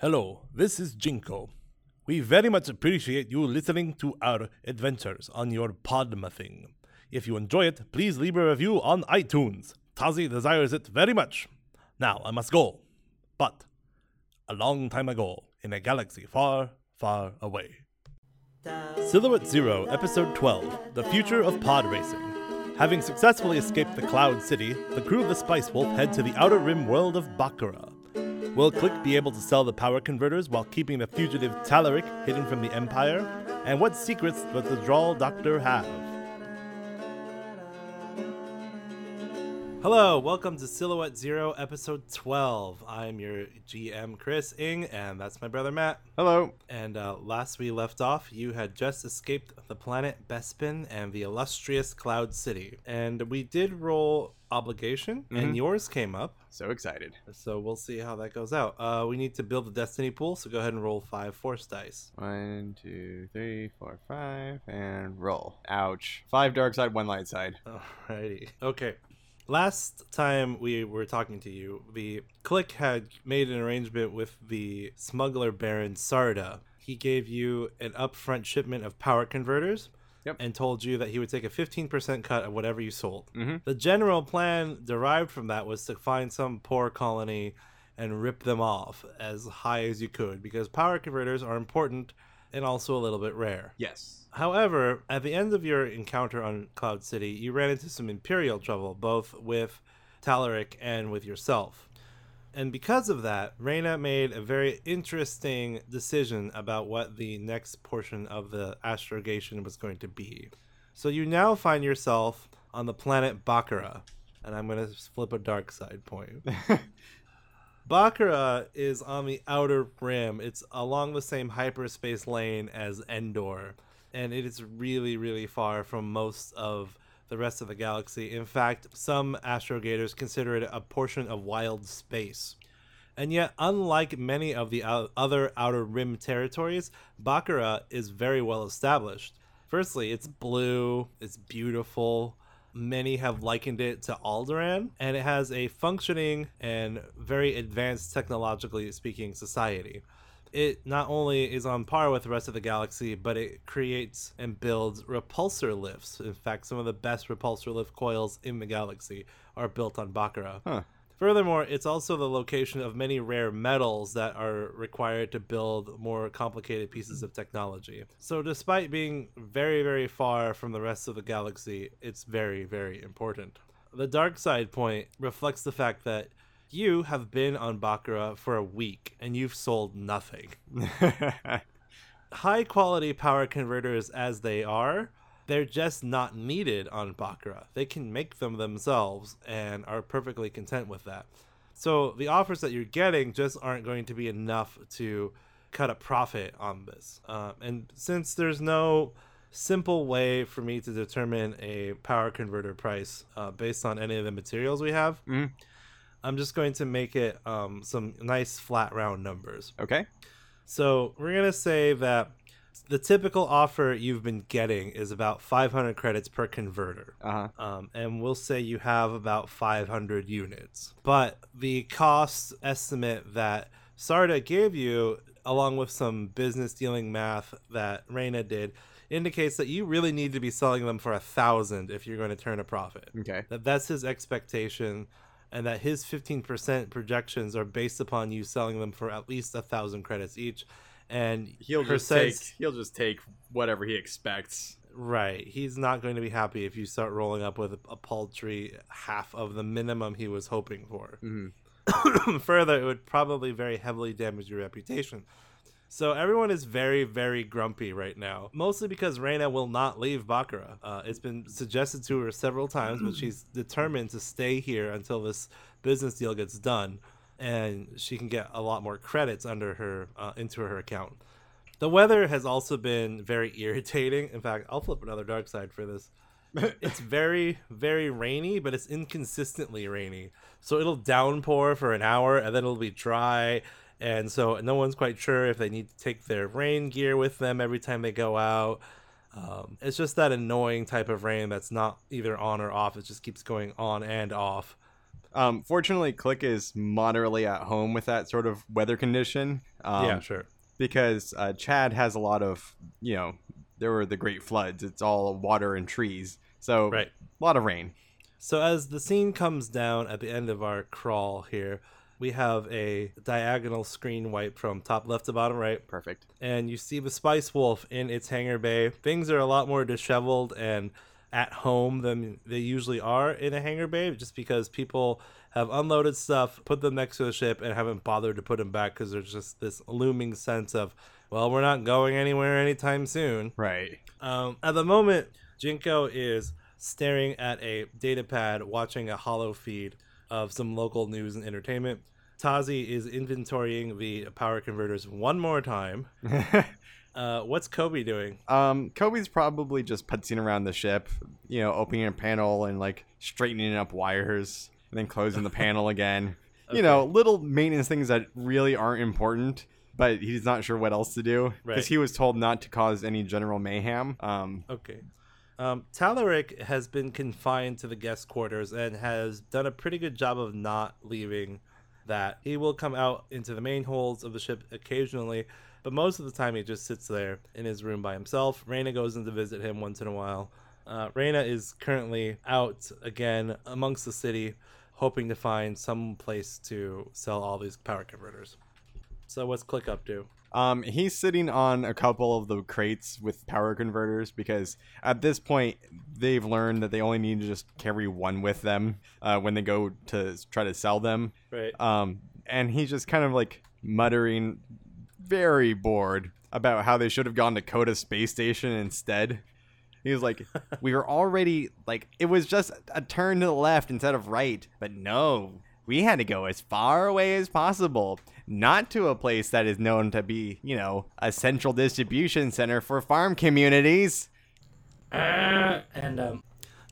Hello, this is Jinko. We very much appreciate you listening to our adventures on your Podmuthing. If you enjoy it, please leave a review on iTunes. Tazi desires it very much. Now I must go. But a long time ago, in a galaxy far, far away. Silhouette Zero, Episode 12 The Future of Pod Racing. Having successfully escaped the Cloud City, the crew of the Spice Wolf head to the outer rim world of Bakura. Will Click be able to sell the power converters while keeping the fugitive Talaric hidden from the Empire? And what secrets does the Droll Doctor have? Hello, welcome to Silhouette Zero, Episode 12. I'm your GM, Chris Ing, and that's my brother Matt. Hello. And uh, last we left off, you had just escaped the planet Bespin and the illustrious Cloud City. And we did roll obligation, and Mhm. yours came up. So excited. So we'll see how that goes out. Uh, we need to build the destiny pool, so go ahead and roll five force dice. One, two, three, four, five, and roll. Ouch. Five dark side, one light side. Alrighty. Okay. Last time we were talking to you, the click had made an arrangement with the smuggler baron Sarda. He gave you an upfront shipment of power converters. Yep. And told you that he would take a 15% cut of whatever you sold. Mhm. The general plan derived from that was to find some poor colony and rip them off as high as you could because power converters are important and also a little bit rare. Yes. However, at the end of your encounter on Cloud City, you ran into some Imperial trouble, both with Talaric and with yourself. And because of that, Reyna made a very interesting decision about what the next portion of the astrogation was going to be. So you now find yourself on the planet Bakura. And I'm going to flip a dark side point. Bakura is on the outer rim. It's along the same hyperspace lane as Endor, and it is really, really far from most of the rest of the galaxy. In fact, some astrogators consider it a portion of wild space. And yet, unlike many of the other outer rim territories, Bakura is very well established. Firstly, it's blue, it's beautiful. Many have likened it to Alderaan, and it has a functioning and very advanced, technologically speaking, society. It not only is on par with the rest of the galaxy, but it creates and builds repulsor lifts. In fact, some of the best repulsor lift coils in the galaxy are built on Bakura. Huh. Furthermore, it's also the location of many rare metals that are required to build more complicated pieces of technology. So, despite being very, very far from the rest of the galaxy, it's very, very important. The dark side point reflects the fact that you have been on Bakura for a week and you've sold nothing. High quality power converters as they are, they're just not needed on Bakura. They can make them themselves and are perfectly content with that. So the offers that you're getting just aren't going to be enough to cut a profit on this. Um, and since there's no simple way for me to determine a power converter price uh, based on any of the materials we have, Mhm. I'm just going to make it um, some nice flat round numbers. okay. So we're gonna say that the typical offer you've been getting is about 500 credits per converter. Uh huh. Um, and we'll say you have about 500 units. But the cost estimate that Sarda gave you, along with some business dealing math that Reyna did, indicates that you really need to be selling them for a thousand if you're going to turn a profit. Okay. That that's his expectation, and that his 15% projections are based upon you selling them for at least a thousand credits each. And He'll just take. He'll just take whatever he expects. Right. He's not going to be happy if you start rolling up with a, a paltry half of the minimum he was hoping for. hmm Further, it would probably very heavily damage your reputation. So everyone is very, very grumpy right now, mostly because Reyna will not leave Bakura. Uh, it's been suggested to her several times, but she's determined to stay here until this business deal gets done, and she can get a lot more credits under her uh, into her account. The weather has also been very irritating. In fact, I'll flip another dark side for this. it's very, very rainy, but it's inconsistently rainy. So it'll downpour for an hour and then it'll be dry. And so no one's quite sure if they need to take their rain gear with them every time they go out. Um, it's just that annoying type of rain that's not either on or off. It just keeps going on and off. Um, fortunately, Click is moderately at home with that sort of weather condition. Um, yeah, sure. Because uh, Chad has a lot of, you know, there were the great floods. It's all water and trees. So, Right. a lot of rain. So as the scene comes down at the end of our crawl here, we have a diagonal screen wipe from top left to bottom right, Perfect. and you see the Spice Wolf in its hangar bay. Things are a lot more disheveled and at home than they usually are in a hangar bay, just because people have unloaded stuff, put them next to the ship, and haven't bothered to put them back because there's just this looming sense of, well, we're not going anywhere anytime soon. Right. Um, at the moment, Jinko is staring at a data pad watching a holo feed of some local news and entertainment. Tazi is inventorying the power converters one more time. Uh, what's Kobe doing? um, Kobe's probably just putzing around the ship, you know, opening a panel and like straightening up wires and then closing the panel again. You know, little maintenance things that really aren't important, but he's not sure what else to do because Right. he was told not to cause any general mayhem. Um, Okay. Um, Talaric has been confined to the guest quarters and has done a pretty good job of not leaving that. He will come out into the main holds of the ship occasionally, but most of the time he just sits there in his room by himself. Reyna goes in to visit him once in a while. Uh, Reyna is currently out again amongst the city, hoping to find some place to sell all these power converters. So what's Click up to? Um, he's sitting on a couple of the crates with power converters because at this point they've learned that they only need to just carry one with them uh, when they go to try to sell them. Right. Um, and he's just kind of like muttering, very bored about how they should have gone to Coda Space Station instead. He was like, we were already like, it was just a turn to the left instead of right, but no, we had to go as far away as possible, not to a place that is known to be, you know, a central distribution center for farm communities. And um,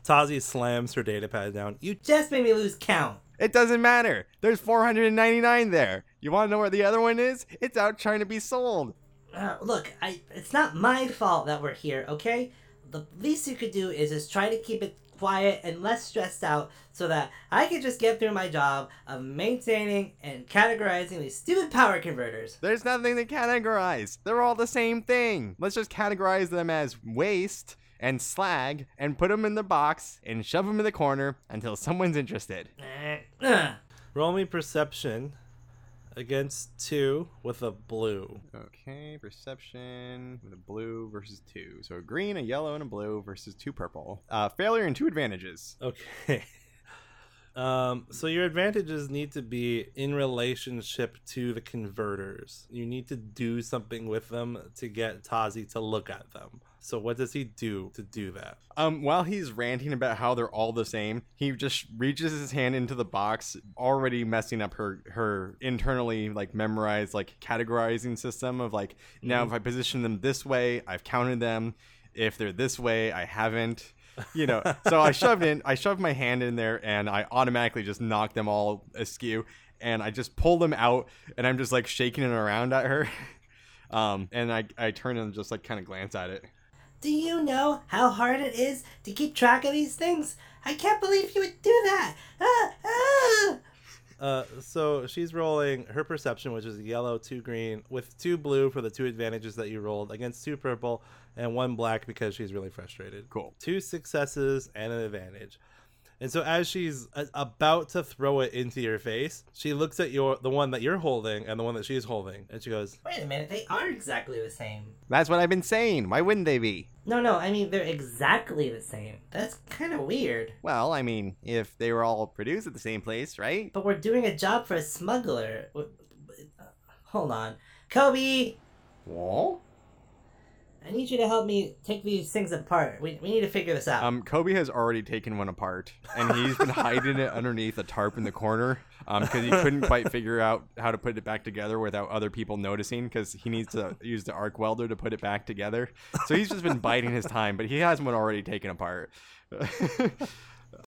Tazi slams her data pad down. You just made me lose count. It doesn't matter. There's 499 there. You want to know where the other one is? It's out trying to be sold. Uh, look, I it's not my fault that we're here, okay? The least you could do is just try to keep it quiet and less stressed out so that I can just get through my job of maintaining and categorizing these stupid power converters. There's nothing to categorize. They're all the same thing. Let's just categorize them as waste and slag and put them in the box and shove them in the corner until someone's interested. Eh. Roll me perception against two with a blue. Okay, perception with a blue versus two. So a green, a yellow, and a blue versus two purple. Uh, failure and two advantages. Okay. Um, so your advantages need to be in relationship to the converters. You need to do something with them to get Tazi to look at them. So what does he do to do that? Um, while he's ranting about how they're all the same, he just reaches his hand into the box, already messing up her her internally like memorized like categorizing system of like now if I position them this way, I've counted them. If they're this way, I haven't. You know, so I shoved in, I shoved my hand in there, and I automatically just knocked them all askew, and I just pull them out, and I'm just like shaking it around at her, um, and I I turn and just like kind of glance at it. Do you know how hard it is to keep track of these things? I can't believe you would do that. Ah, ah. Uh, so she's rolling her perception, which is yellow, two green, with two blue for the two advantages that you rolled, against two purple and one black because she's really frustrated. Cool. Two successes and an advantage. And so as she's a- about to throw it into your face, she looks at your the one that you're holding and the one that she's holding, and she goes, Wait a minute, they are exactly the same. That's what I've been saying. Why wouldn't they be? No, no, I mean they're exactly the same. That's kind of weird. Well, I mean, if they were all produced at the same place, right? But we're doing a job for a smuggler. W- w- uh, Hold on, Kobe. Well, I need you to help me take these things apart. We, we need to figure this out. um, Kobe has already taken one apart, and he's been hiding it underneath a tarp in the corner, um, because he couldn't quite figure out how to put it back together without other people noticing, because he needs to use the arc welder to put it back together. So he's just been biding his time, but he has one already taken apart.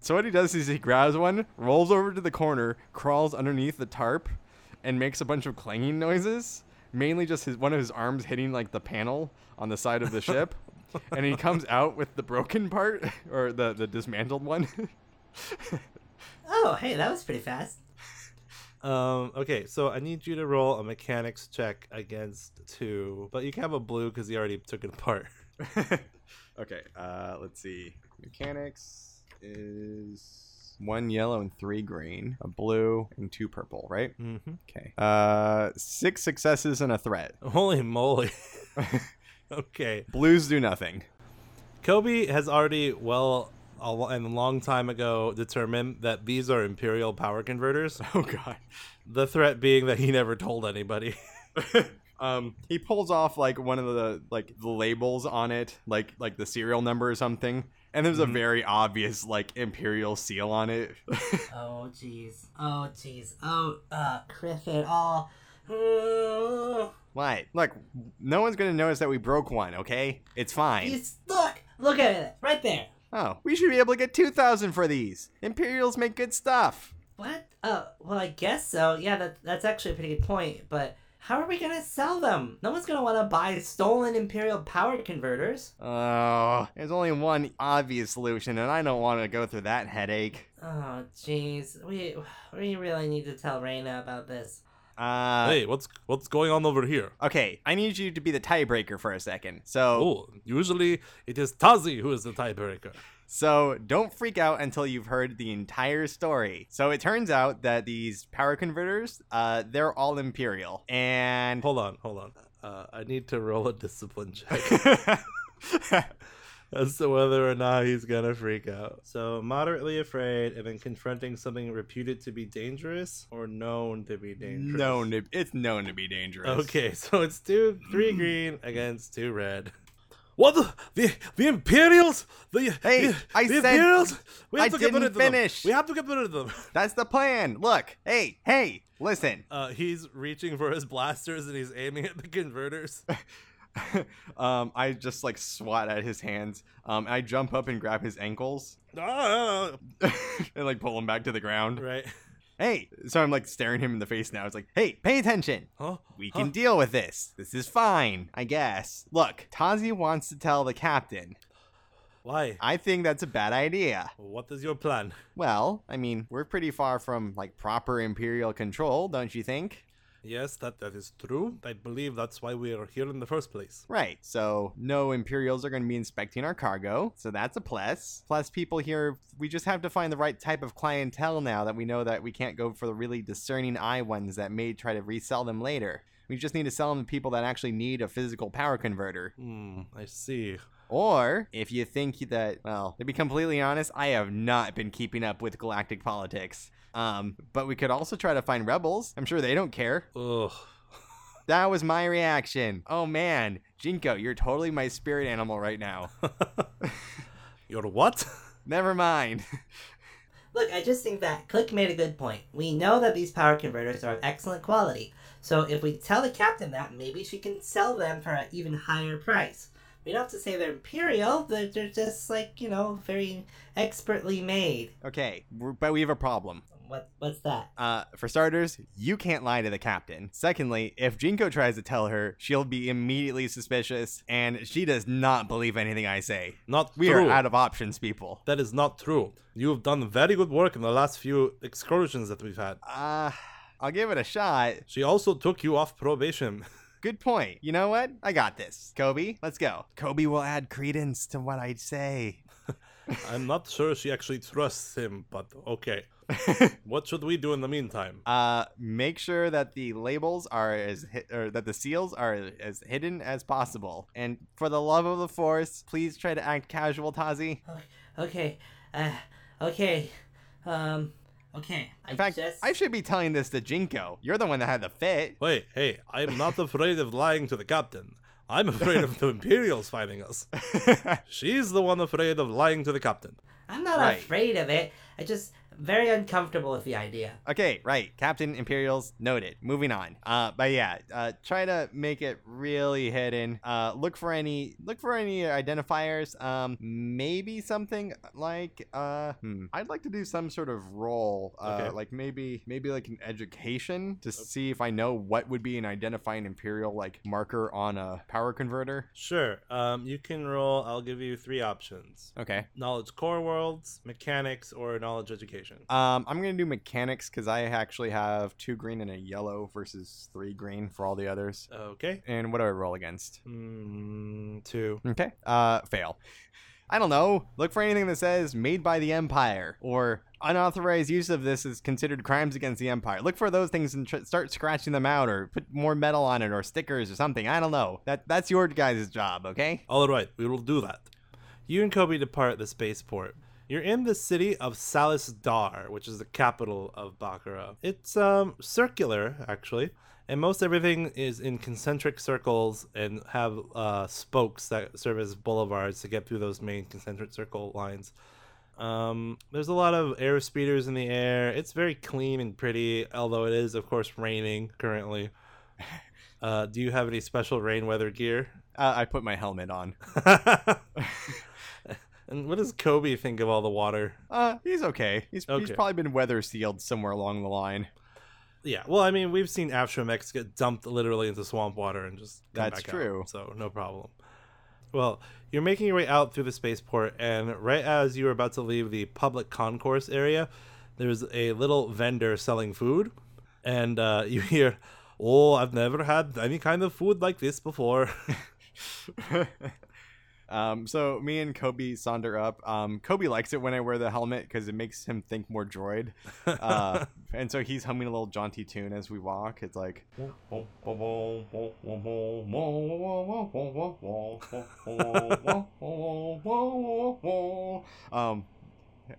so what he does is he grabs one, rolls over to the corner, crawls underneath the tarp, and makes a bunch of clanging noises. Mainly just his one of his arms hitting like the panel on the side of the ship, and he comes out with the broken part or the the dismantled one. Oh, hey, that was pretty fast. Um, okay, so I need you to roll a mechanics check against two, but you can have a blue because you already took it apart. okay, uh, let's see. Mechanics is one yellow and three green, a blue and two purple, right? Mm-hmm. Okay. Uh, six successes and a threat. Holy moly. okay. Blues do nothing. Kobe has already, well, a, and a long time ago, determined that these are Imperial power converters. Oh god. The threat being that he never told anybody. um, he pulls off like one of the like the labels on it, like like the serial number or something, and there's a Mhm. very obvious like imperial seal on it. Oh, jeez. Oh, jeez. Oh, uh, Griffin. Oh. What? Look, no one's gonna notice that we broke one. Okay, it's fine. He's, look! Look at it! Right there! Oh, we should be able to get two thousand for these. Imperials make good stuff. What? Oh, well, I guess so. Yeah, that, that's actually a pretty good point, but how are we gonna sell them? No one's gonna wanna buy stolen Imperial power converters. Oh, there's only one obvious solution, and I don't want to go through that headache. Oh, jeez. We, we really need to tell Reina about this. Uh, hey, what's what's going on over here? okay, I need you to be the tiebreaker for a second. So, Oh, usually it is Tazi who is the tiebreaker. So don't freak out until you've heard the entire story. So it turns out that these power converters, uh, they're all imperial, and Hold on, hold on. Uh, I need to roll a discipline check as to whether or not he's gonna freak out. So moderately afraid, and then confronting something reputed to be dangerous or known to be dangerous. known to, it's known to be dangerous. Okay, so it's two, three green against two red. What the the, the Imperials? The Hey, the, I the said- Imperials? We have I to get rid of them. finish. We have to get rid of them. That's the plan. Look, hey, hey, listen. Uh, he's reaching for his blasters and he's aiming at the converters. um, I just like swat at his hands. Um, I jump up and grab his ankles Ah, and like pull him back to the ground. right? Hey, so I'm like staring him in the face now. It's like, hey, pay attention. Huh? We Huh? can deal with this. This is fine, I guess. Look, Tazi wants to tell the captain. Why? I think that's a bad idea. What is your plan? Well, I mean, we're pretty far from like proper imperial control, don't you think? Yes, that that is true. I believe that's why we are here in the first place. Right. So no Imperials are going to be inspecting our cargo. So that's a plus. Plus, people here, we just have to find the right type of clientele now that we know that we can't go for the really discerning eye ones that may try to resell them later. We just need to sell them to people that actually need a physical power converter. Hmm, I see. Or if you think that, well, to be completely honest, I have not been keeping up with galactic politics. Um, but we could also try to find rebels. I'm sure they don't care. Ugh. That was my reaction. Oh man, Jinko, you're totally my spirit animal right now. You're what? Never mind. Look, I just think that Click made a good point. We know that these power converters are of excellent quality, so if we tell the captain that, maybe she can sell them for an even higher price. We don't have to say they're imperial, they're, they're just like, you know, very expertly made. Okay, but we have a problem. What What's that? Uh, for starters, you can't lie to the captain. Secondly, if Jinko tries to tell her, she'll be immediately suspicious, and she does not believe anything I say. Not We true. are out of options, people. That is not true. You have done very good work in the last few excursions that we've had. Uh, I'll give it a shot. She also took you off probation. Good point. You know what? I got this. Kobe, let's go. Kobe will add credence to what I say. I'm not sure she actually trusts him, but okay. What should we do in the meantime? Uh, make sure that the labels are as hi- or that the seals are as hidden as possible. And for the love of the force, please try to act casual, Tazi. Okay, uh, okay, um, okay. In fact, just... I should be telling this to Jinko. You're the one that had the fit. Wait, hey, I'm not afraid of lying to the captain. I'm afraid of the Imperials finding us. She's the one afraid of lying to the captain. I'm not Right. afraid of it. I just very uncomfortable with the idea. okay, right. Captain Imperials noted. Moving on. Uh, but yeah, uh, try to make it really hidden. Uh, look for any look for any identifiers. Um, maybe something like uh, hmm, I'd like to do some sort of role. Uh, Okay. like maybe maybe like an education to see if I know what would be an identifying Imperial like marker on a power converter. Sure, um, you can roll. I'll give you three options Okay. knowledge core worlds, mechanics, or knowledge education. Um, I'm gonna do mechanics because I actually have two green and a yellow versus three green for all the others. Okay. And what do I roll against? Mm, two. Okay. Uh, fail. I don't know. Look for anything that says "made by the Empire" or unauthorized use of this is considered crimes against the Empire. Look for those things and tr- start scratching them out, or put more metal on it, or stickers, or something. I don't know. That that's your guys' job, okay? All right, we will do that. You and Kobe depart the spaceport. You're in the city of Salis D'aar, which is the capital of Bakura. It's um circular actually, and most everything is in concentric circles and have uh, spokes that serve as boulevards to get through those main concentric circle lines. Um, there's a lot of air speeders in the air. It's very clean and pretty, although it is, of course, raining currently. Uh, do you have any special rain weather gear? Uh, I put my helmet on. and what does Kobe think of all the water? Uh, he's okay. He's, he's probably been weather sealed somewhere along the line. Yeah, well, I mean, we've seen Avstromex get dumped literally into swamp water and just That's back out, true. so no problem. Well, you're making your way out through the spaceport, and right as you are about to leave the public concourse area, there's a little vendor selling food, and uh, you hear, "Oh, I've never had any kind of food like this before." um, so me and Kobe saunter up. Um, Kobe likes it when I wear the helmet because it makes him think more droid. Uh, and so he's humming a little jaunty tune as we walk. It's like, um,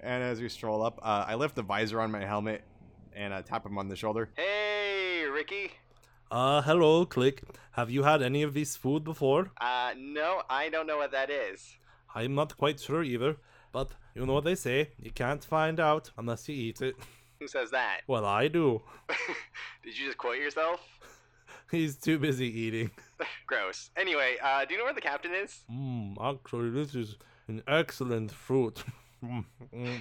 and as we stroll up, uh, I lift the visor on my helmet and I tap him on the shoulder. Hey, Ricky. Uh, hello, Click. Have you had any of this food before? Uh, no, I don't know what that is. I'm not quite sure either, but you know what they say, you can't find out unless you eat it. Who says that? Well, I do. Did you just quote yourself? He's too busy eating. Gross. Anyway, uh, do you know where the captain is? Mmm, actually, this is an excellent fruit. Mm, mm,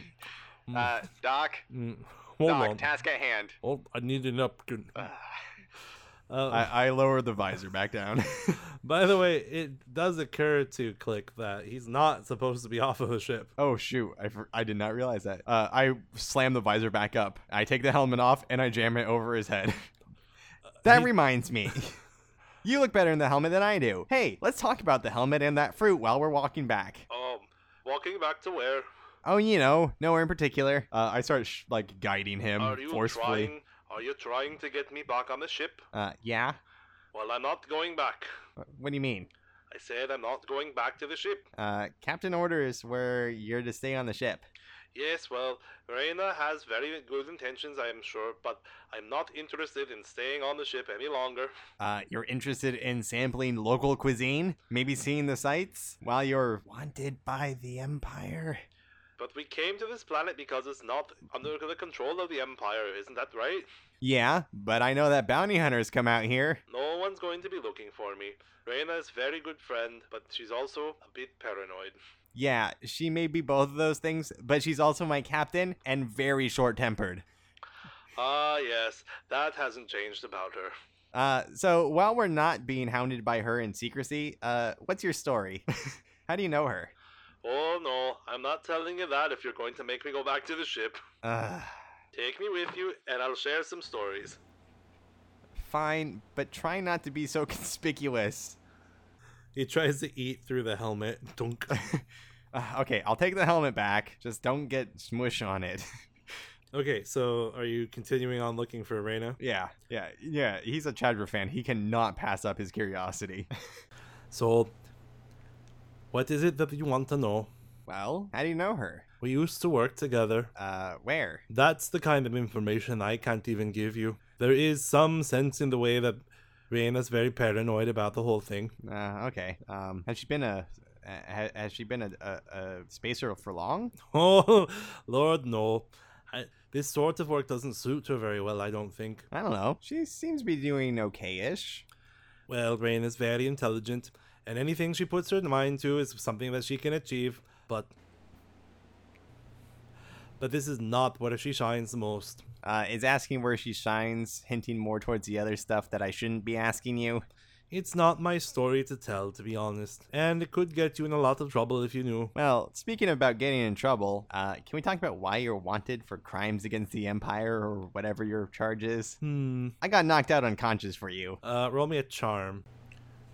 Uh, Doc. mm. Hold Doc, on. task at hand. Oh, I need a napkin. Uh, I, I lowered the visor back down. by the way, it does occur to Click that he's not supposed to be off of the ship. oh shoot, I, I did not realize that. Uh, I slam the visor back up. I take the helmet off and I jam it over his head. that he- reminds me. you look better in the helmet than I do. Hey, let's talk about the helmet and that fruit while we're walking back. Um, walking back to where? Oh, you know, nowhere in particular. Uh, I start sh- like guiding him forcefully. Are you trying to get me back on the ship? Uh, yeah. Well, I'm not going back. Uh, What do you mean? I said I'm not going back to the ship. Uh, captain orders where you're to stay on the ship. Yes, well, Reina has very good intentions, I am sure, but I'm not interested in staying on the ship any longer. Uh, you're interested in sampling local cuisine, maybe seeing the sights while you're wanted by the Empire. But we came to this planet because it's not under the control of the Empire, isn't that right? Yeah, but I know that bounty hunters come out here. No one's going to be looking for me. Reina is a very good friend, but she's also a bit paranoid. Yeah, she may be both of those things, but she's also my captain and very short tempered. Ah, yes, that hasn't changed about her. Uh, so while we're not being hounded by her in secrecy, uh, what's your story? How do you know her? Oh no, I'm not telling you that if you're going to make me go back to the ship. Uh, Take me with you, and I'll share some stories. fine, but try not to be so conspicuous. He tries to eat through the helmet. Dunk. Uh, okay, I'll take the helmet back. Just don't get smush on it. Okay, so are you continuing on looking for Reina? yeah, yeah, yeah. He's a Chadra fan. He cannot pass up his curiosity. So, what is it that you want to know? well, how do you know her? We used to work together. Uh, where? That's the kind of information I can't even give you. There is some sense in the way that Reina's very paranoid about the whole thing. Uh, okay. Um, has she been a ha, has she been a, a, a spacer for long? Oh, Lord, no. I, this sort of work doesn't suit her very well, I don't think. I don't know. She seems to be doing okay-ish. Well, Rain is very intelligent, and anything she puts her mind to is something that she can achieve, but. But this is not where she shines the most. Uh, is asking where she shines, hinting more towards the other stuff that I shouldn't be asking you. It's not my story to tell, to be honest, and it could get you in a lot of trouble if you knew. Well, speaking about getting in trouble, uh, can we talk about why you're wanted for crimes against the Empire or whatever your charge is? Hmm. I got knocked out unconscious for you. Uh, roll me a charm.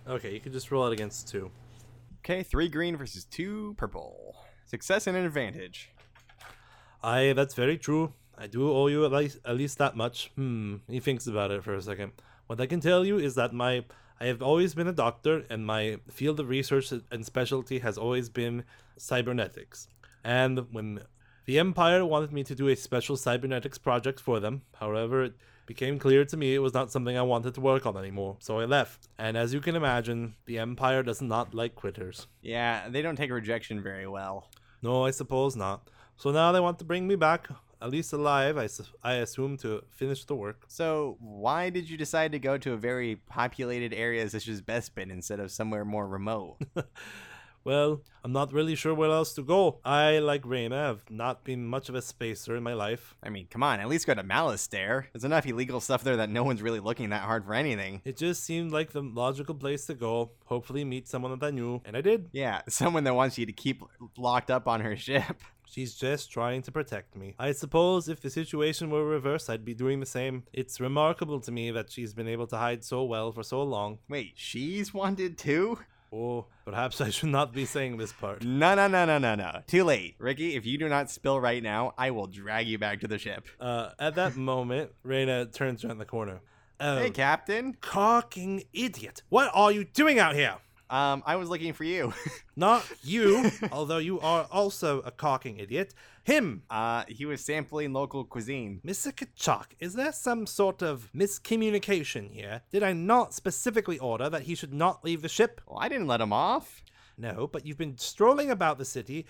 Okay, you can just roll it against two. Okay, three green versus two purple. Success and an advantage. I. That's very true. I do owe you at least at least that much. Hmm. He thinks about it for a second. What I can tell you is that my I have always been a doctor, and my field of research and specialty has always been cybernetics. And when the Empire wanted me to do a special cybernetics project for them, however, became clear to me it was not something I wanted to work on anymore, so I left. And as you can imagine, the Empire does not like quitters. Yeah, they don't take rejection very well. No, I suppose not. So now they want to bring me back, at least alive, I, su- I assume, to finish the work. So, why did you decide to go to a very populated area such as Bespin instead of somewhere more remote? Well, I'm not really sure where else to go. I, like Raina, have not been much of a spacer in my life. I mean, come on, at least go to Malastare. There's enough illegal stuff there that no one's really looking that hard for anything. It just seemed like the logical place to go, hopefully meet someone that I knew, and I did. Yeah, someone that wants you to keep locked up on her ship. She's just trying to protect me. I suppose if the situation were reversed, I'd be doing the same. It's remarkable to me that she's been able to hide so well for so long. Wait, she's wanted too? Oh, perhaps I should not be saying this part. No, no, no, no, no, no. Too late. Ricky, if you do not spill right now, I will drag you back to the ship. Uh, at that moment, Reina turns around the corner. Oh, Hey, Captain. cocking idiot! What are you doing out here? Um, I was looking for you. Not you, although you are also a cocking idiot. Him, uh, he was sampling local cuisine. Mr. Kachuk. Is there some sort of miscommunication here? Did I not specifically order that he should not leave the ship? Well, I didn't let him off. No, but you've been strolling about the city,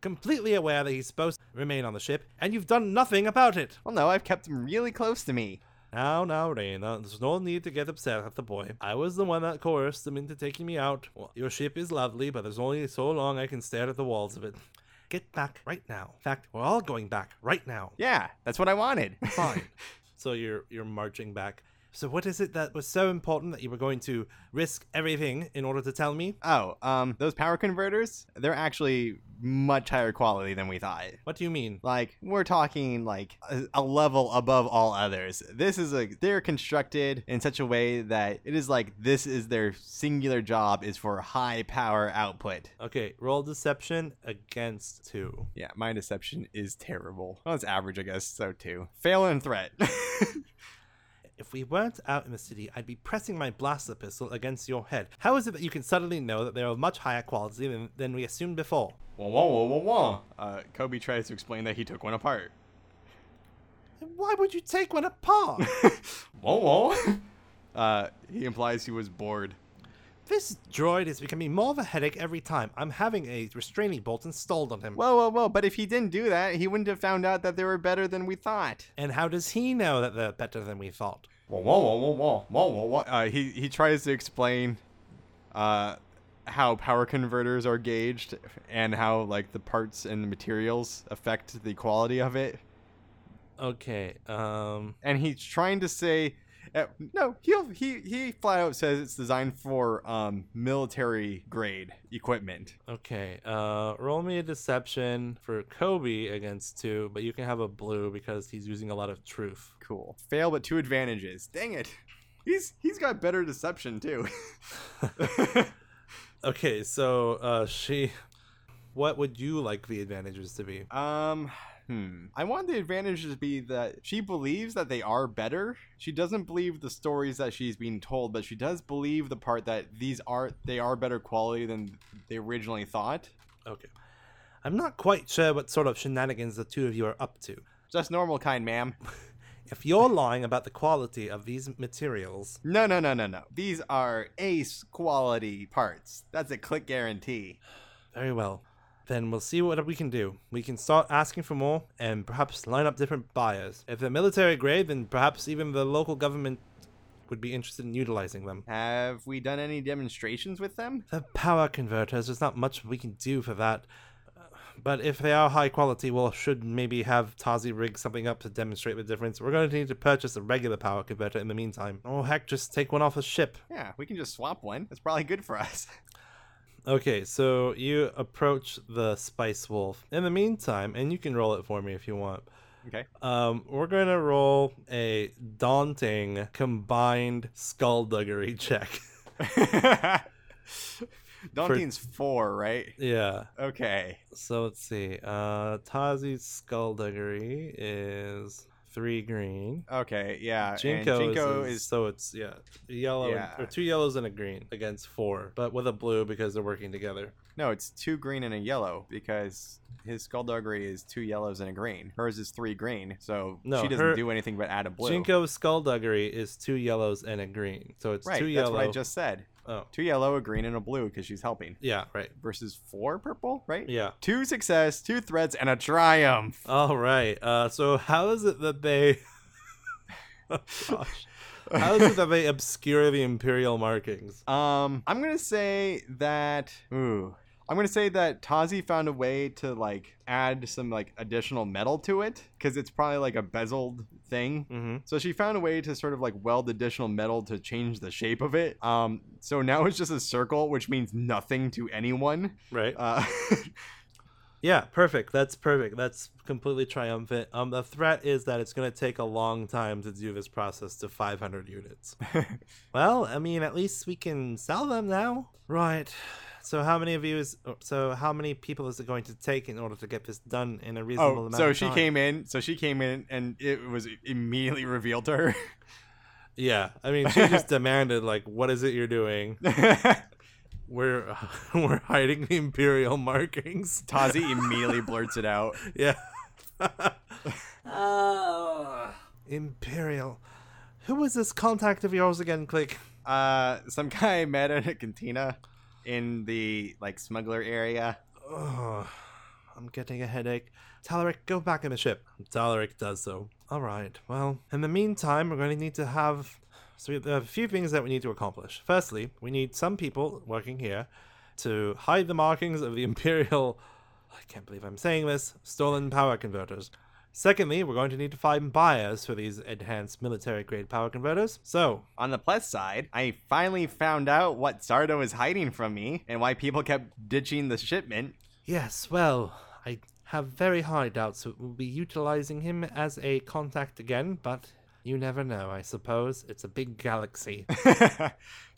completely aware that he's supposed to remain on the ship, and you've done nothing about it. Well, no, I've kept him really close to me. Now, now, Reina, there's no need to get upset at the boy. I was the one that coerced him into taking me out. Well, your ship is lovely, but there's only so long I can stare at the walls of it. Get back right now. In fact, we're all going back right now. Yeah, that's what I wanted. Fine. so you're you're marching back. So what is it that was so important that you were going to risk everything in order to tell me? oh, um, those power converters, they're actually much higher quality than we thought. What do you mean? Like, we're talking like a, a level above all others. This is a, they're constructed in such a way that it is like this is their singular job is for high power output. Okay, roll deception against two. Yeah, my deception is terrible. Well, it's average, I guess, so too. Fail and threat. If we weren't out in the city, I'd be pressing my blaster pistol against your head. How is it that you can suddenly know that they're of much higher quality than, than we assumed before? whoa, whoa, whoa, whoa, whoa. Uh, Kobe tries to explain that he took one apart. Why would you take one apart? Whoa, whoa. Uh, he implies he was bored. this droid is becoming more of a headache every time. I'm having a restraining bolt installed on him. Whoa, whoa, whoa. But if he didn't do that, he wouldn't have found out that they were better than we thought. And how does he know that they're better than we thought? Whoa, whoa, whoa, whoa, whoa, whoa, whoa. Uh, he, he tries to explain uh, how power converters are gauged and how, like, the parts and the materials affect the quality of it. Okay, um, And he's trying to say. Uh, no, he'll, he he flat out says it's designed for um, military grade equipment. okay, uh, roll me a deception for Kobe against two, but you can have a blue because he's using a lot of truth. Cool. Fail, but two advantages. Dang it. He's he's got better deception too. Okay, so, uh, she. What would you like the advantages to be? um, hmm. I want the advantage to be that she believes that they are better. She doesn't believe the stories that she's being told, but she does believe the part that these are they are better quality than they originally thought. Okay. I'm not quite sure what sort of shenanigans the two of you are up to. Just normal kind, ma'am. If you're lying about the quality of these materials, No, no, no, no, no. These are ace quality parts. That's a click guarantee. very well. Then we'll see what we can do. We can start asking for more and perhaps line up different buyers. If they're military grade, then perhaps even the local government would be interested in utilizing them. Have we done any demonstrations with them? The power converters, there's not much we can do for that. But if they are high quality, we'll should maybe have Tazi rig something up to demonstrate the difference. We're going to need to purchase a regular power converter in the meantime. Oh heck, just take one off a ship. Yeah, we can just swap one. That's probably good for us. Okay, so you approach the Spice Wolf. In the meantime, and you can roll it for me if you want. Okay. Um, we're gonna roll a daunting combined skullduggery check. Daunting's four, right? yeah. Okay. So let's see. Uh, Tazi's skullduggery is three green. Okay, yeah. Jinko, Jinko is, is so it's yeah, yellow and- or two yellows and a green against four, but with a blue because they're working together. No, it's two green and a yellow because his skullduggery is two yellows and a green. Hers is three green, so No, she doesn't her- do anything but add a blue. Jinko's skullduggery is two yellows and a green, so it's right, two that's yellow. what I just said. Oh, Two yellow, a green, and a blue because she's helping. yeah, right. Versus four purple, right? Yeah. Two success, two threats, and a triumph. All right. Uh, so how is it that they? Oh, Gosh. How is it that they obscure the imperial markings? Um, I'm gonna say that. Ooh, I'm gonna say that Tazi found a way to like add some like additional metal to it because it's probably like a bezeled thing. Mm-hmm. So she found a way to sort of like weld additional metal to change the shape of it. Um, so now it's just a circle, which means nothing to anyone. Right. Uh, Yeah, perfect. That's perfect. That's completely triumphant. Um, the threat is that it's going to take a long time to do this process to 500 units. well, I mean, at least we can sell them now. Right. So how many of you is so how many people is it going to take in order to get this done in a reasonable oh, amount so of she came in. So she came in, and it was immediately revealed to her. Yeah, I mean, she just demanded like, "What is it you're doing? We're we're hiding the imperial markings." Tazi immediately blurts it out. Yeah, Oh. imperial. Who was this contact of yours again? Click. Uh, some guy I met at a cantina in the like smuggler area. Oh, I'm getting a headache. Talaric, go back in the ship. Talaric does so. All right. Well, in the meantime, we're going to need to have. So there are a few things that we need to accomplish. Firstly, we need some people working here to hide the markings of the Imperial. I can't believe I'm saying this. Stolen power converters. Secondly, we're going to need to find buyers for these enhanced military grade power converters. So, On the plus side, I finally found out what Sardo is hiding from me and why people kept ditching the shipment. Yes, well, I have very high doubts that we'll be utilizing him as a contact again, but you never know, I suppose. It's a big galaxy.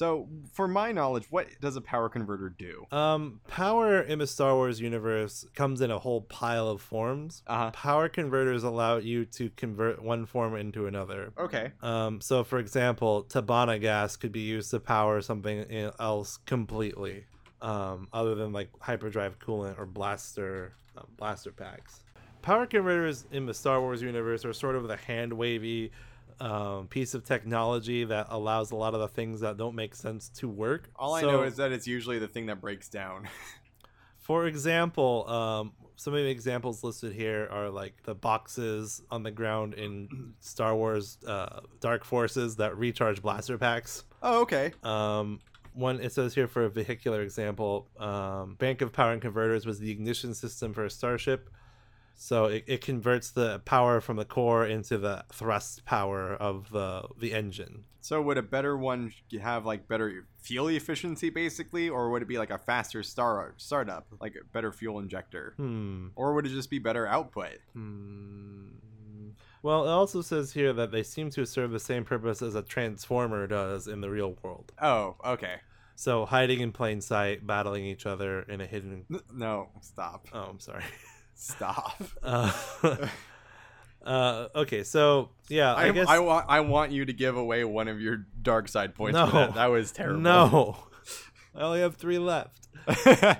so, for my knowledge, what does a power converter do? um, power in the Star Wars universe comes in a whole pile of forms. Uh Power converters allow you to convert one form into another. Okay. Um, so, for example, Tibanna gas could be used to power something else completely, um, other than like hyperdrive coolant or blaster uh, blaster packs. Power converters in the Star Wars universe are sort of the hand wavy um, piece of technology that allows a lot of the things that don't make sense to work. All I know is that it's usually the thing that breaks down. For example, um, some of the examples listed here are like the boxes on the ground in Star Wars uh, Dark Forces that recharge blaster packs. oh, okay. Um, one it says here for a vehicular example, um, Bank of Power and Converters was the ignition system for a starship. So it, it converts the power from the core into the thrust power of the the engine. So, would a better one have like better fuel efficiency, basically, or would it be like a faster star startup, like a better fuel injector, Hmm. or would it just be better output? Hmm. Well, it also says here that they seem to serve the same purpose as a transformer does in the real world. Oh, okay. So hiding in plain sight, battling each other in a hidden. No, stop. Oh, I'm sorry. Stop. Uh, uh, okay, so yeah, I, I, guess I want I want you to give away one of your dark side points for No. that. That was terrible. no. I only have three left.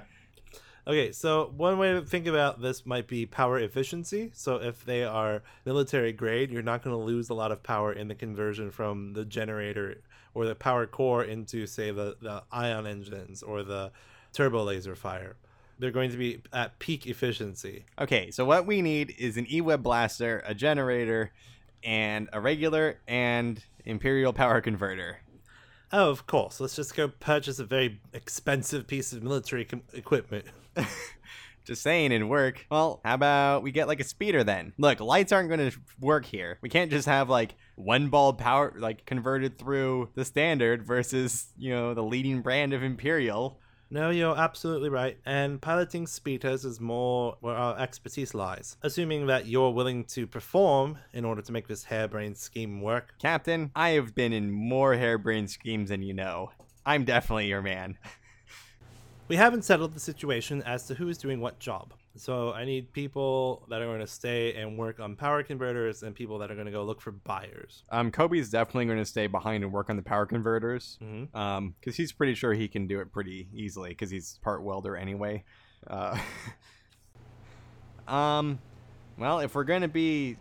Okay, so one way to think about this might be power efficiency. So if they are military grade, you're not going to lose a lot of power in the conversion from the generator or the power core into, say, the, the ion engines or the turbo laser fire. They're going to be at peak efficiency. okay, so what we need is an E-Web blaster, a generator, and a regular and imperial power converter. Oh, of course. Let's just go purchase a very expensive piece of military com- equipment. Just saying in work. Well, how about we get like a speeder then? Look, lights aren't going to work here. We can't just have like one bulb power like converted through the standard versus, you know, the leading brand of Imperial. No, you're absolutely right. And piloting speeders is more where our expertise lies. Assuming that you're willing to perform in order to make this harebrained scheme work. Captain, I have been in more harebrained schemes than you know. I'm definitely your man. We haven't settled the situation as to who is doing what job. So I need people that are going to stay and work on power converters and people that are going to go look for buyers. Um, Kobe's definitely going to stay behind and work on the power converters. Mhm. Um, because he's pretty sure he can do it pretty easily because he's part welder anyway. Uh, um, well, if we're going to be,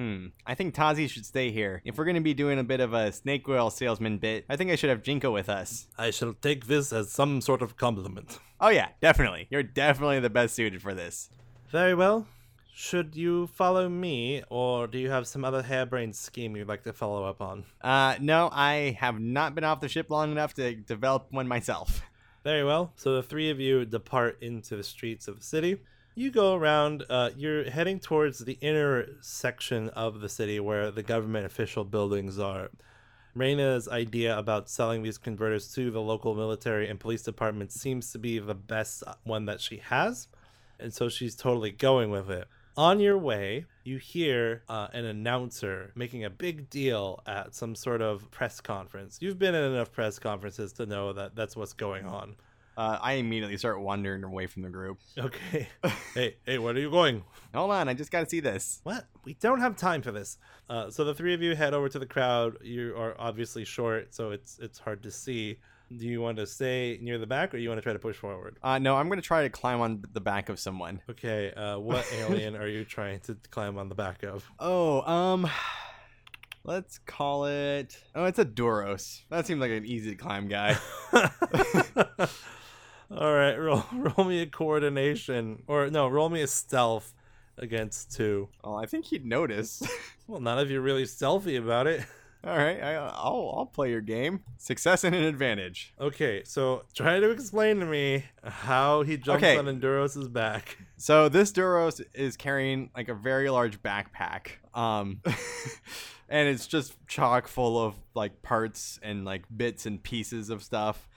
hmm, I think Tazi should stay here. If we're going to be doing a bit of a snake oil salesman bit, I think I should have Jinko with us. I shall take this as some sort of compliment. Oh yeah, definitely. You're definitely the best suited for this. Very well. Should you follow me, or do you have some other harebrained scheme you'd like to follow up on? Uh, no, I have not been off the ship long enough to develop one myself. Very well. So the three of you depart into the streets of the city. You go around, uh, you're heading towards the inner section of the city where the government official buildings are. Reina's idea about selling these converters to the local military and police department seems to be the best one that she has, and so she's totally going with it. On your way, you hear uh, an announcer making a big deal at some sort of press conference. You've been in enough press conferences to know that that's what's going on. Uh, I immediately start wandering away from the group. Okay. hey, hey, where are you going? Hold on, I just gotta see this. What? We don't have time for this. Uh, so the three of you head over to the crowd. You are obviously short, so it's it's hard to see. Do you want to stay near the back, or you want to try to push forward? Uh, no, I'm gonna try to climb on the back of someone. Okay. Uh, what alien are you trying to climb on the back of? Oh, um, let's call it. Oh, it's a Duros. That seems like an easy to climb guy. All right, roll roll me a coordination, or no, roll me a stealth against two. oh, I think he'd notice. Well, none of you really stealthy about it. All right, I, I'll I'll play your game. Success and an advantage. Okay, so try to explain to me how he jumps Okay. on Enduros's back. So this Duros is carrying like a very large backpack. Um and it's just chock full of like parts and like bits and pieces of stuff.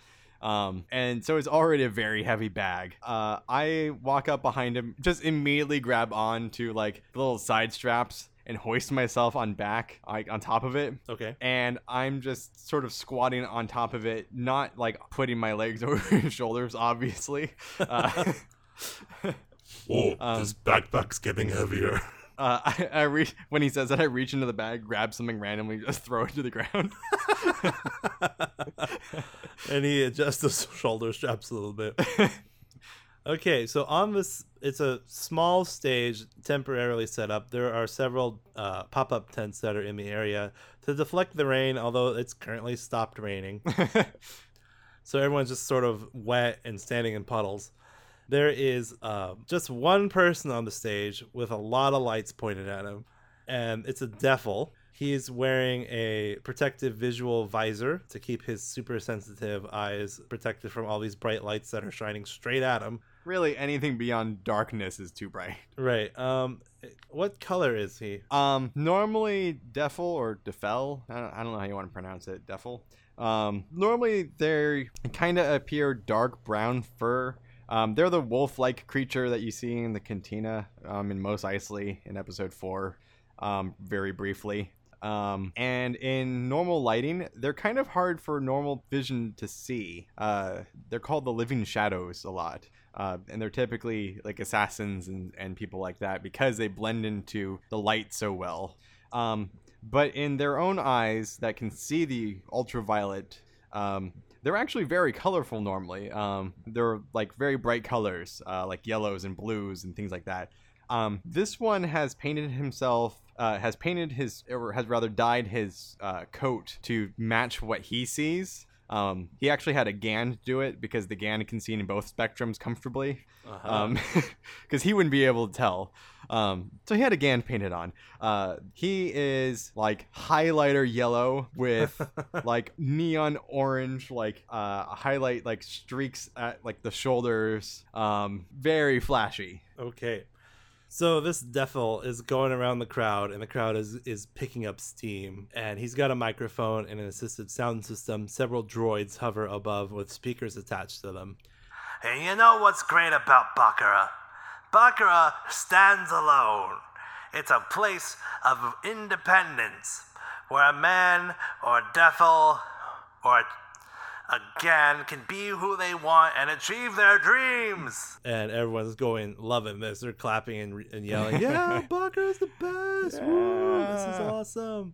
Um and so it's already a very heavy bag. Uh I walk up behind him, just immediately grab on to like the little side straps and hoist myself on back like on top of it Okay. and I'm just sort of squatting on top of it, not like putting my legs over his shoulders, obviously. Uh, Whoa, Um, this backpack's getting heavier. Uh, I, I reach when he says that I reach into the bag, grab something randomly, just throw it to the ground. and he adjusts the shoulder straps a little bit. Okay, so on this, it's a small stage temporarily set up. There are several uh, pop up tents that are in the area to deflect the rain, although it's currently stopped raining. so everyone's just sort of wet and standing in puddles. There is uh, just one person on the stage with a lot of lights pointed at him, and it's a Defil. He's wearing a protective visual visor to keep his super sensitive eyes protected from all these bright lights that are shining straight at him. really, anything beyond darkness is too bright. Right. Um, what color is he? Um, normally Defil or Defel, I don't, I don't know how you want to pronounce it, Defil. Um, normally they kind of appear dark brown fur. Um, they're the wolf-like creature that you see in the cantina um, in Mos Eisley in episode four, um, very briefly. Um, and in normal lighting, they're kind of hard for normal vision to see. Uh, they're called the living shadows a lot. Uh, and they're typically like assassins and, and people like that because they blend into the light so well. Um, but in their own eyes that can see the ultraviolet, um, they're actually very colorful normally. Um, they're like very bright colors, uh, like yellows and blues and things like that. Um, this one has painted himself, uh, has painted his, or has rather dyed his uh, coat to match what he sees. Um, he actually had a Gand do it because the Gand can see in both spectrums comfortably. Uh-huh. Um, because he wouldn't be able to tell. Um, so he had a Gand painted on. Uh, he is like highlighter yellow with like neon orange, like uh, highlight like streaks at like the shoulders. Um, very flashy. Okay. So this Devil is going around the crowd, and the crowd is is picking up steam. And he's got a microphone and an assisted sound system. Several droids hover above with speakers attached to them. And you know what's great about Bakura? Bakura stands alone. It's a place of independence where a man or a devil or a, a Gand can be who they want and achieve their dreams. And everyone's going, loving this. They're clapping and, and yelling, "Yeah, Bakura's the best! Woo, this is awesome!"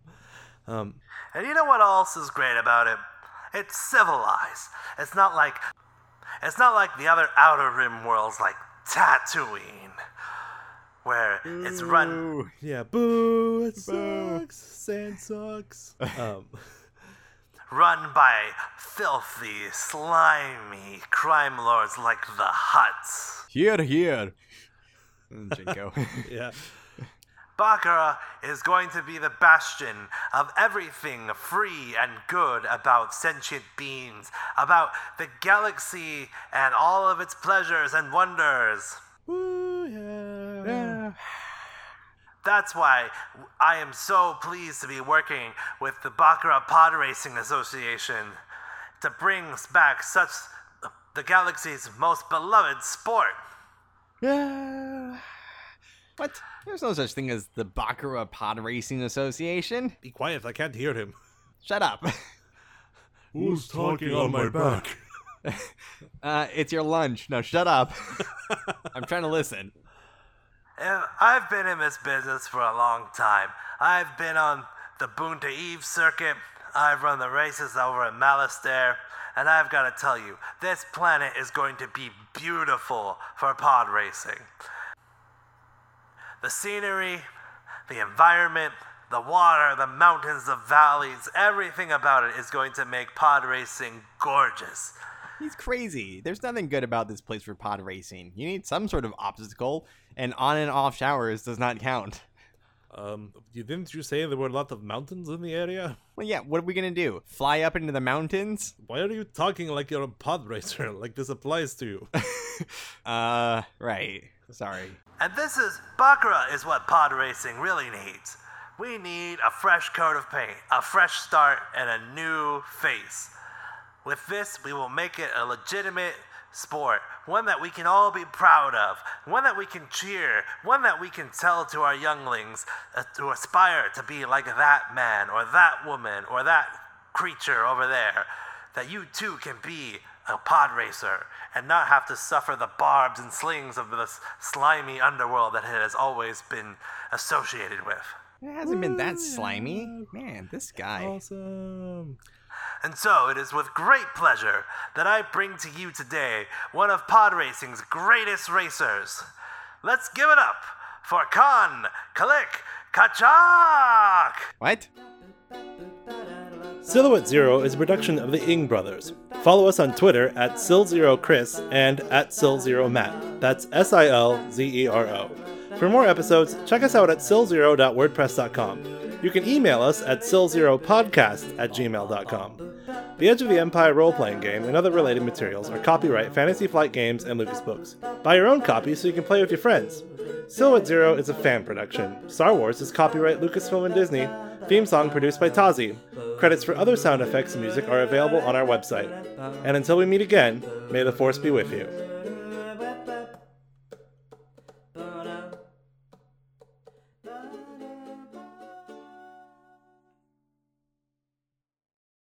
Um, And you know what else is great about it? It's civilized. It's not like it's not like the other outer rim worlds like Tatooine, where it's run yeah, boo! It Boo. sucks. Sand sucks. um, run by filthy, slimy crime lords like the Hutts. Here, here. Jinko. yeah. Bakura is going to be the bastion of everything free and good about sentient beings, about the galaxy and all of its pleasures and wonders. Woo, yeah. yeah. That's why I am so pleased to be working with the Bakura Pod Racing Association to bring back such the galaxy's most beloved sport. Yeah. What? There's no such thing as the Bakura Pod Racing Association. Be quiet if I can't hear him. Shut up. Who's talking on my back? Uh, it's your lunch. No, shut up. I'm trying to listen. I've been in this business for a long time. I've been on the Boonta Eve circuit. I've run the races over in Malastare. And I've got to tell you, this planet is going to be beautiful for pod racing. The scenery, the environment, the water, the mountains, the valleys, everything about it is going to make pod racing gorgeous. He's crazy. There's nothing good about this place for pod racing. You need some sort of obstacle, and on and off showers does not count. Um, you didn't you say there were a lot of mountains in the area? Well, yeah, what are we gonna do? Fly up into the mountains? Why are you talking like you're a pod racer? Like this applies to you. Uh, right. Sorry. And this is Bakura is what pod racing really needs. We need a fresh coat of paint, a fresh start, and a new face. With this, we will make it a legitimate sport, one that we can all be proud of, one that we can cheer, one that we can tell to our younglings uh, to aspire to be like that man or that woman or that creature over there. That you too can be a pod racer and not have to suffer the barbs and slings of this slimy underworld that it has always been associated with. It hasn't been that slimy. Man, this guy. awesome. And so it is with great pleasure that I bring to you today one of pod racing's greatest racers. Let's give it up for Khan Kalik Kachak! What? Silhouette Zero is a production of the Ing Brothers. Follow us on Twitter at SilZeroChris and at SilZeroMatt. That's S I L Z E R O. For more episodes, check us out at silzero.wordpress.com. You can email us at silzeropodcast at gmail.com. The Edge of the Empire role playing game and other related materials are copyright Fantasy Flight Games and Lucas Books. Buy your own copy so you can play with your friends. Silhouette Zero is a fan production. Star Wars is copyright Lucasfilm and Disney. Theme song produced by Tazi. Credits for other sound effects and music are available on our website. And until we meet again, may the Force be with you.